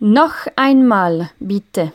Noch einmal, bitte.